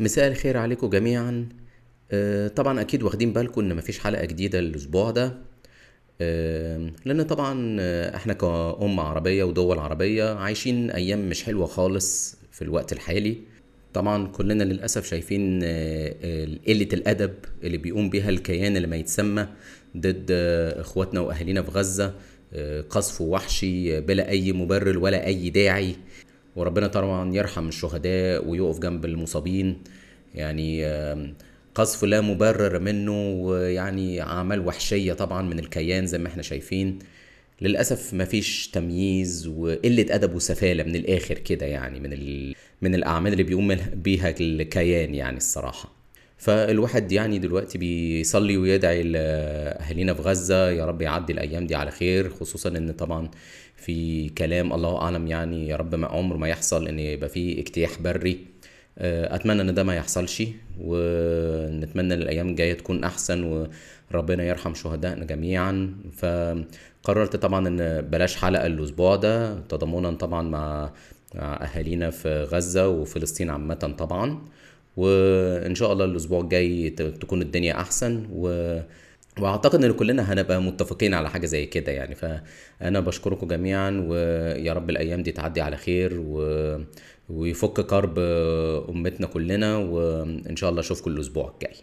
مساء الخير عليكم جميعا. آه، طبعا أكيد واخدين بالكم إن مفيش حلقة جديدة الأسبوع ده. آه، لأن طبعا آه، إحنا كأمة عربية ودول عربية عايشين أيام مش حلوة خالص في الوقت الحالي. طبعا كلنا للأسف شايفين قلة الأدب اللي بيقوم بيها الكيان اللي ما يتسمى ضد إخواتنا وأهالينا في غزة. آه، قصف وحشي بلا أي مبرر ولا أي داعي. وربنا طبعا يرحم الشهداء ويقف جنب المصابين. يعني قذف لا مبرر منه ويعني أعمال وحشية طبعا من الكيان زي ما إحنا شايفين. للأسف مفيش تمييز وقلة أدب وسفالة من الآخر كده يعني من ال... من الأعمال اللي بيقوم بيها الكيان يعني الصراحة. فالواحد يعني دلوقتي بيصلي ويدعي لأهالينا في غزة يا رب يعدي الأيام دي على خير خصوصا إن طبعا في كلام الله أعلم يعني يا رب ما عمر ما يحصل إن يبقى في اجتياح بري. آه، أتمنى إن ده ما يحصلش ونتمنى الأيام الجاية تكون أحسن وربنا يرحم شهدائنا جميعا. فقررت طبعا إن بلاش حلقة الأسبوع ده تضامنا طبعا مع أهالينا في غزة وفلسطين عامة طبعا. وإن شاء الله الأسبوع الجاي تكون الدنيا أحسن و وأعتقد إن كلنا هنبقى متفقين على حاجة زي كده يعني. فأنا بشكركم جميعا ويا رب الأيام دي تعدي على خير و... ويفك كرب أمتنا كلنا وان شاء الله أشوفكم الأسبوع الجاي.